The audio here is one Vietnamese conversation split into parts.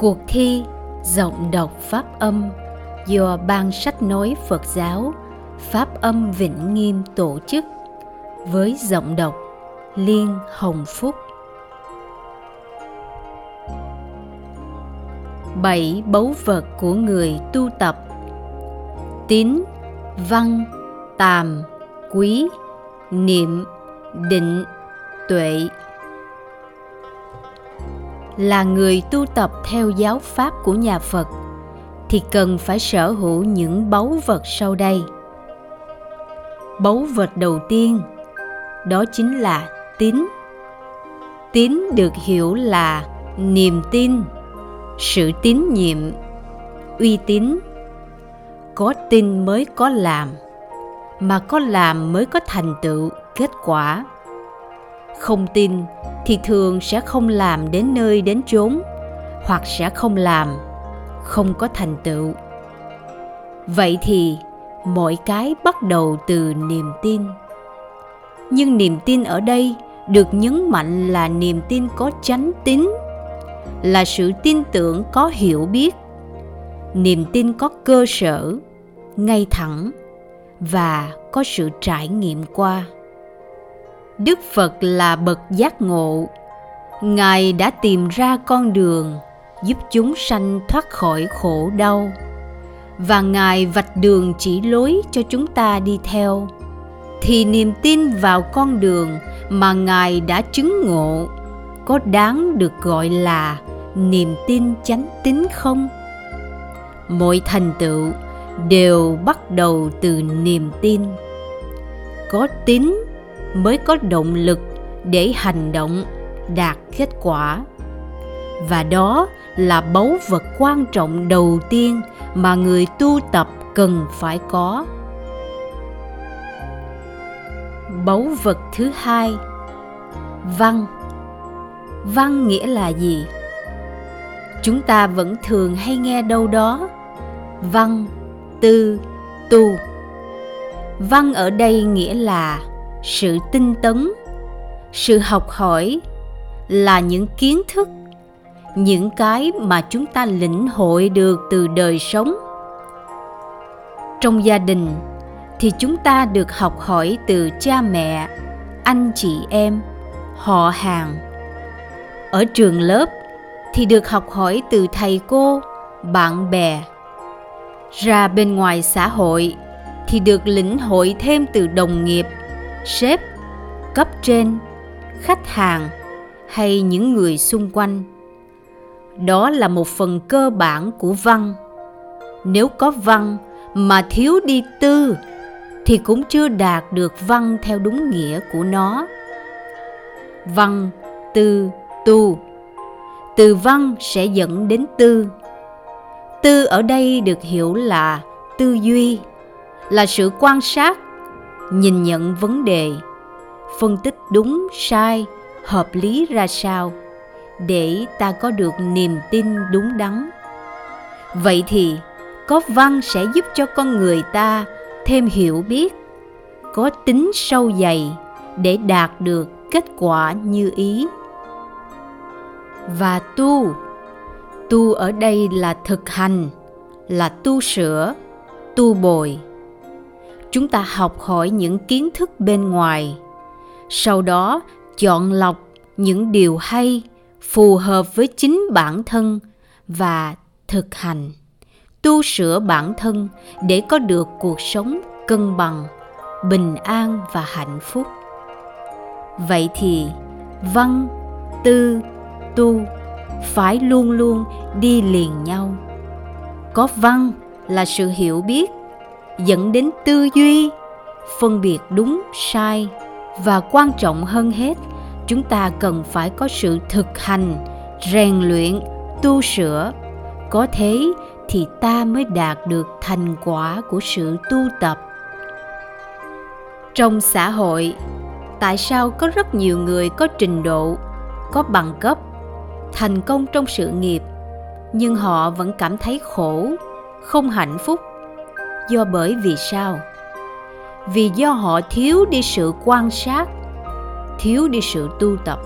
Cuộc thi giọng đọc Pháp âm do Ban sách nói Phật giáo Pháp âm Vĩnh Nghiêm tổ chức với giọng đọc Liên Hồng Phúc. Bảy báu vật của người tu tập Tín, văn, tàm, quý, niệm, định, tuệ là người tu tập theo giáo pháp của nhà Phật thì cần phải sở hữu những báu vật sau đây. Báu vật đầu tiên đó chính là tín. Tín được hiểu là niềm tin, sự tín nhiệm, uy tín. Có tin mới có làm, mà có làm mới có thành tựu, kết quả không tin thì thường sẽ không làm đến nơi đến chốn, hoặc sẽ không làm, không có thành tựu. Vậy thì, mọi cái bắt đầu từ niềm tin. Nhưng niềm tin ở đây được nhấn mạnh là niềm tin có chánh tín, là sự tin tưởng có hiểu biết. Niềm tin có cơ sở, ngay thẳng, và có sự trải nghiệm qua đức phật là bậc giác ngộ. Ngài đã tìm ra con đường giúp chúng sanh thoát khỏi khổ đau. Và ngài vạch đường chỉ lối cho chúng ta đi theo. Thì niềm tin vào con đường mà ngài đã chứng ngộ có đáng được gọi là niềm tin chánh tín không? Mọi thành tựu đều bắt đầu từ niềm tin. Có tín mới có động lực để hành động, đạt kết quả. Và đó là báu vật quan trọng đầu tiên mà người tu tập cần phải có. Báu vật thứ hai, văn. Văn nghĩa là gì? Chúng ta vẫn thường hay nghe đâu đó, văn, tư, tu. Văn ở đây nghĩa là sự tinh tấn, sự học hỏi là những kiến thức, những cái mà chúng ta lĩnh hội được từ đời sống. Trong gia đình thì chúng ta được học hỏi từ cha mẹ, anh chị em, họ hàng. Ở trường lớp thì được học hỏi từ thầy cô, bạn bè. Ra bên ngoài xã hội thì được lĩnh hội thêm từ đồng nghiệp sếp, cấp trên, khách hàng hay những người xung quanh. Đó là một phần cơ bản của văn. Nếu có văn mà thiếu đi tư thì cũng chưa đạt được văn theo đúng nghĩa của nó. Văn tư tu từ văn sẽ dẫn đến tư. Tư ở đây được hiểu là tư duy, là sự quan sát nhìn nhận vấn đề. Phân tích đúng, sai, hợp lý ra sao? Để ta có được niềm tin đúng đắn. Vậy thì, có văn sẽ giúp cho con người ta thêm hiểu biết, có tính sâu dày để đạt được kết quả như ý. Và tu. Tu ở đây là thực hành, là tu sửa, tu bồi chúng ta học hỏi những kiến thức bên ngoài. Sau đó, chọn lọc những điều hay, phù hợp với chính bản thân và thực hành. Tu sửa bản thân để có được cuộc sống cân bằng, bình an và hạnh phúc. Vậy thì, văn, tư, tu phải luôn luôn đi liền nhau. Có văn là sự hiểu biết dẫn đến tư duy, phân biệt đúng, sai. Và quan trọng hơn hết, chúng ta cần phải có sự thực hành, rèn luyện, tu sửa. Có thế thì ta mới đạt được thành quả của sự tu tập. Trong xã hội, tại sao có rất nhiều người có trình độ, có bằng cấp, thành công trong sự nghiệp, nhưng họ vẫn cảm thấy khổ, không hạnh phúc? Do bởi vì sao? Vì do họ thiếu đi sự quan sát, thiếu đi sự tu tập.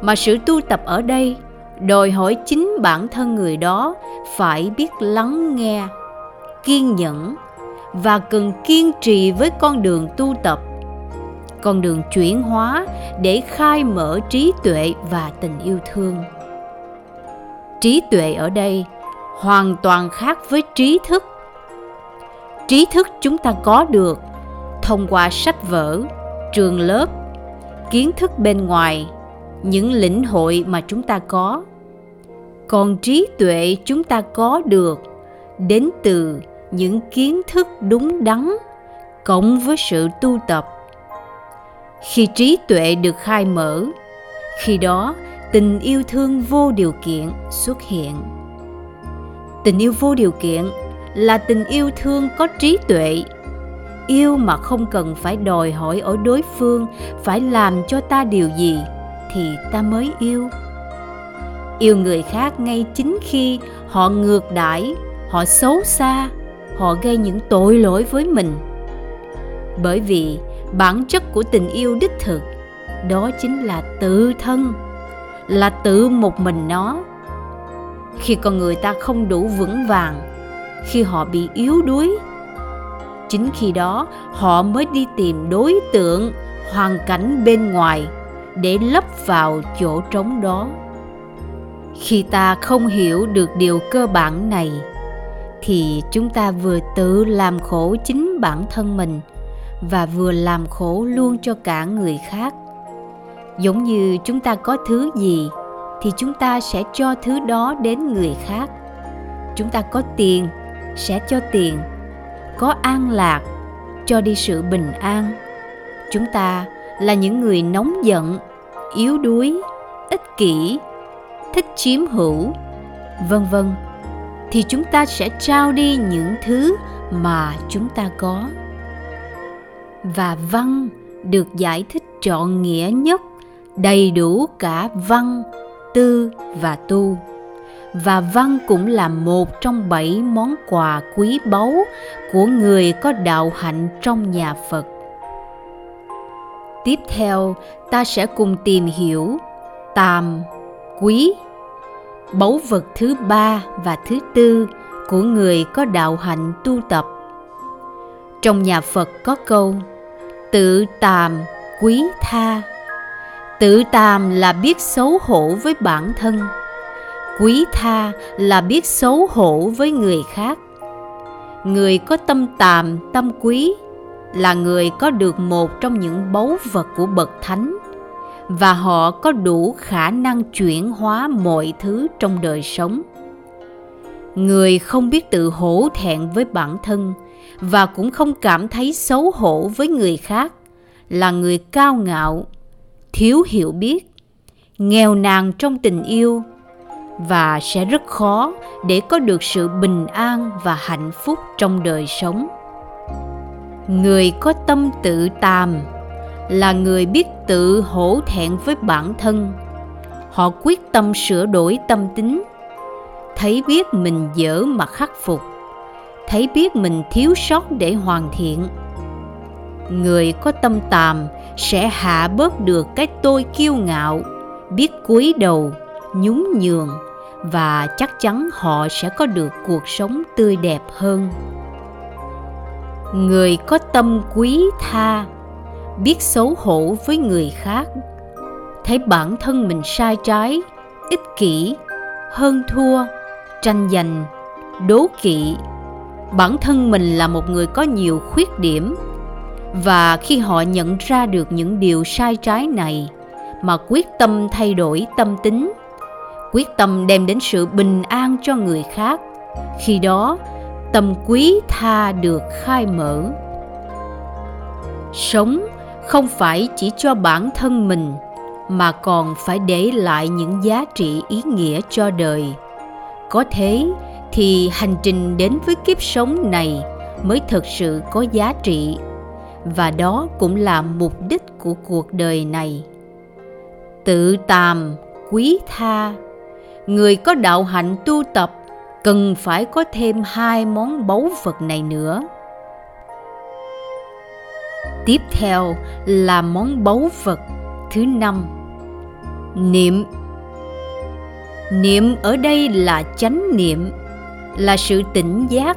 Mà sự tu tập ở đây đòi hỏi chính bản thân người đó phải biết lắng nghe, kiên nhẫn và cần kiên trì với con đường tu tập, con đường chuyển hóa để khai mở trí tuệ và tình yêu thương. Trí tuệ ở đây hoàn toàn khác với trí thức trí thức chúng ta có được thông qua sách vở, trường lớp, kiến thức bên ngoài, những lĩnh hội mà chúng ta có. Còn trí tuệ chúng ta có được đến từ những kiến thức đúng đắn cộng với sự tu tập. Khi trí tuệ được khai mở, khi đó tình yêu thương vô điều kiện xuất hiện. Tình yêu vô điều kiện là tình yêu thương có trí tuệ. Yêu mà không cần phải đòi hỏi ở đối phương, phải làm cho ta điều gì thì ta mới yêu. Yêu người khác ngay chính khi họ ngược đãi, họ xấu xa, họ gây những tội lỗi với mình. Bởi vì bản chất của tình yêu đích thực, đó chính là tự thân, là tự một mình nó. Khi con người ta không đủ vững vàng khi họ bị yếu đuối. Chính khi đó, họ mới đi tìm đối tượng, hoàn cảnh bên ngoài, để lấp vào chỗ trống đó. Khi ta không hiểu được điều cơ bản này, thì chúng ta vừa tự làm khổ chính bản thân mình và vừa làm khổ luôn cho cả người khác. Giống như chúng ta có thứ gì, thì chúng ta sẽ cho thứ đó đến người khác. Chúng ta có tiền sẽ cho tiền. Có an lạc, cho đi sự bình an. Chúng ta là những người nóng giận, yếu đuối, ích kỷ, thích chiếm hữu, vân vân. Thì chúng ta sẽ trao đi những thứ mà chúng ta có. Và văn được giải thích trọn nghĩa nhất, đầy đủ cả văn, tư và tu và văn cũng là một trong bảy món quà quý báu của người có đạo hạnh trong nhà phật. Tiếp theo, ta sẽ cùng tìm hiểu tam, quý, báu vật thứ ba và thứ tư của người có đạo hạnh tu tập. Trong nhà phật có câu, tự tàm quý tha. Tự tàm là biết xấu hổ với bản thân quý tha là biết xấu hổ với người khác. Người có tâm tàm, tâm quý là người có được một trong những báu vật của bậc thánh, và họ có đủ khả năng chuyển hóa mọi thứ trong đời sống. Người không biết tự hổ thẹn với bản thân và cũng không cảm thấy xấu hổ với người khác là người cao ngạo, thiếu hiểu biết, nghèo nàn trong tình yêu và sẽ rất khó để có được sự bình an và hạnh phúc trong đời sống. Người có tâm tự tàm là người biết tự hổ thẹn với bản thân. Họ quyết tâm sửa đổi tâm tính. Thấy biết mình dở mà khắc phục. Thấy biết mình thiếu sót để hoàn thiện. Người có tâm tàm sẽ hạ bớt được cái tôi kiêu ngạo, biết cúi đầu, nhún nhường và chắc chắn họ sẽ có được cuộc sống tươi đẹp hơn. Người có tâm quý tha, biết xấu hổ với người khác, thấy bản thân mình sai trái, ích kỷ, hơn thua, tranh giành, đố kỵ. Bản thân mình là một người có nhiều khuyết điểm, và khi họ nhận ra được những điều sai trái này mà quyết tâm thay đổi tâm tính quyết tâm đem đến sự bình an cho người khác. Khi đó, tâm quý tha được khai mở. Sống không phải chỉ cho bản thân mình, mà còn phải để lại những giá trị ý nghĩa cho đời. Có thế thì hành trình đến với kiếp sống này mới thực sự có giá trị, và đó cũng là mục đích của cuộc đời này. Tự tàm quý tha người có đạo hạnh tu tập, cần phải có thêm hai món báu vật này nữa. Tiếp theo là món báu vật thứ năm, niệm. Niệm ở đây là chánh niệm, là sự tỉnh giác.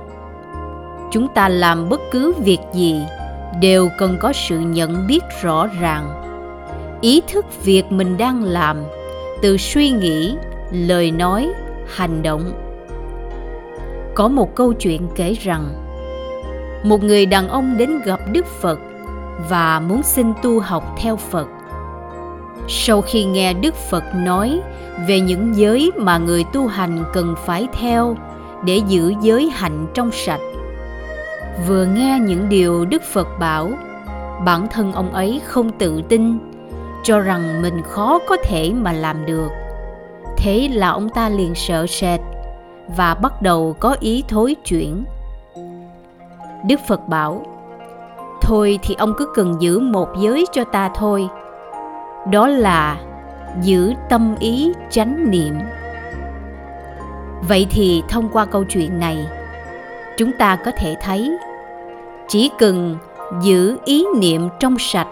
Chúng ta làm bất cứ việc gì đều cần có sự nhận biết rõ ràng. Ý thức việc mình đang làm, từ suy nghĩ lời nói, hành động. Có một câu chuyện kể rằng, một người đàn ông đến gặp đức phật và muốn xin tu học theo phật. Sau khi nghe đức phật nói về những giới mà người tu hành cần phải theo để giữ giới hạnh trong sạch, vừa nghe những điều đức phật bảo, bản thân ông ấy không tự tin, cho rằng mình khó có thể mà làm được thế là ông ta liền sợ sệt và bắt đầu có ý thối chuyển. Đức phật bảo, thôi thì ông cứ cần giữ một giới cho ta thôi. Đó là giữ tâm ý chánh niệm. Vậy thì thông qua câu chuyện này, chúng ta có thể thấy, chỉ cần giữ ý niệm trong sạch,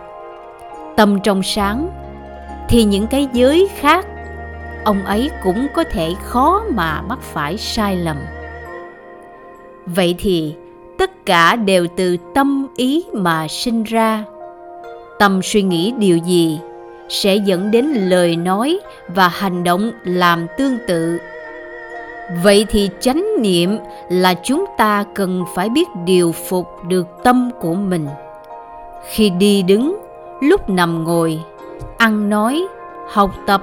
tâm trong sáng, thì những cái giới khác ông ấy cũng có thể khó mà mắc phải sai lầm. Vậy thì, tất cả đều từ tâm ý mà sinh ra. Tâm suy nghĩ điều gì sẽ dẫn đến lời nói và hành động làm tương tự. Vậy thì chánh niệm là chúng ta cần phải biết điều phục được tâm của mình. Khi đi đứng, lúc nằm ngồi, ăn nói, học tập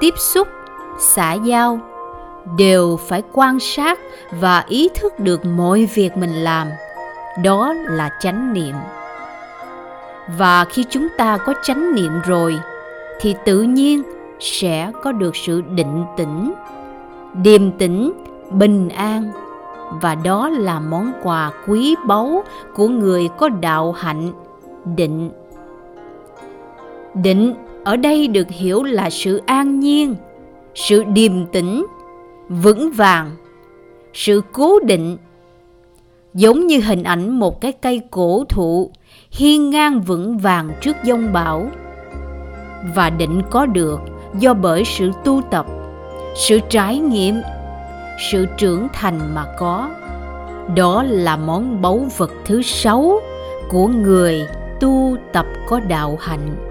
tiếp xúc, xã giao, đều phải quan sát và ý thức được mọi việc mình làm. Đó là chánh niệm. Và khi chúng ta có chánh niệm rồi, thì tự nhiên sẽ có được sự định tĩnh, điềm tĩnh, bình an. Và đó là món quà quý báu của người có đạo hạnh, định. Định ở đây được hiểu là sự an nhiên, sự điềm tĩnh, vững vàng, sự cố định. Giống như hình ảnh một cái cây cổ thụ hiên ngang vững vàng trước dông bão. Và định có được do bởi sự tu tập, sự trải nghiệm, sự trưởng thành mà có. Đó là món báu vật thứ sáu của người tu tập có đạo hạnh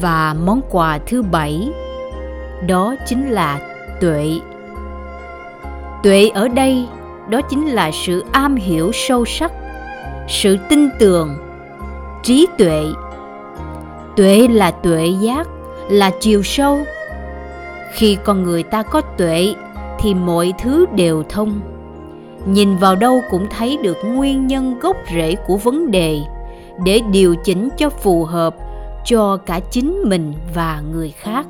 và món quà thứ bảy. Đó chính là tuệ. Tuệ ở đây, đó chính là sự am hiểu sâu sắc, sự tin tưởng, trí tuệ. Tuệ là tuệ giác, là chiều sâu. Khi con người ta có tuệ, thì mọi thứ đều thông. Nhìn vào đâu cũng thấy được nguyên nhân gốc rễ của vấn đề để điều chỉnh cho phù hợp cho cả chính mình và người khác.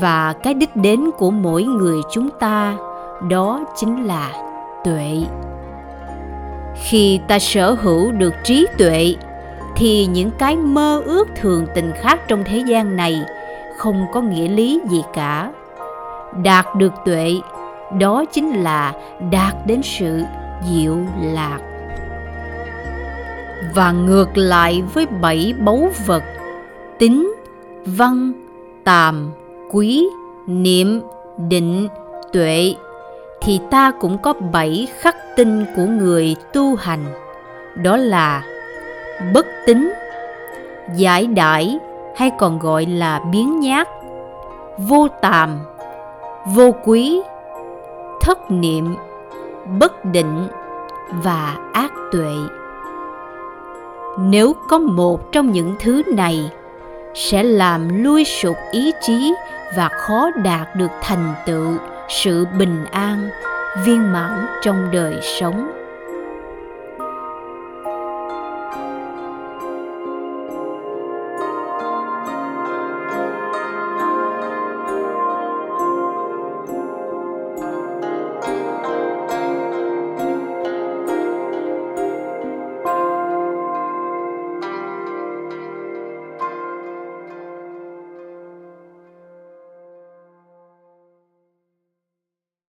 Và cái đích đến của mỗi người chúng ta, đó chính là tuệ. Khi ta sở hữu được trí tuệ, thì những cái mơ ước thường tình khác trong thế gian này không có nghĩa lý gì cả. Đạt được tuệ, đó chính là đạt đến sự diệu lạc và ngược lại với bảy báu vật, tính, văn, tàm, quý, niệm, định, tuệ, thì ta cũng có bảy khắc tinh của người tu hành. Đó là bất tính, giải đãi hay còn gọi là biến nhát, vô tàm, vô quý, thất niệm, bất định và ác tuệ nếu có một trong những thứ này, sẽ làm lui sụp ý chí và khó đạt được thành tựu, sự bình an, viên mãn trong đời sống.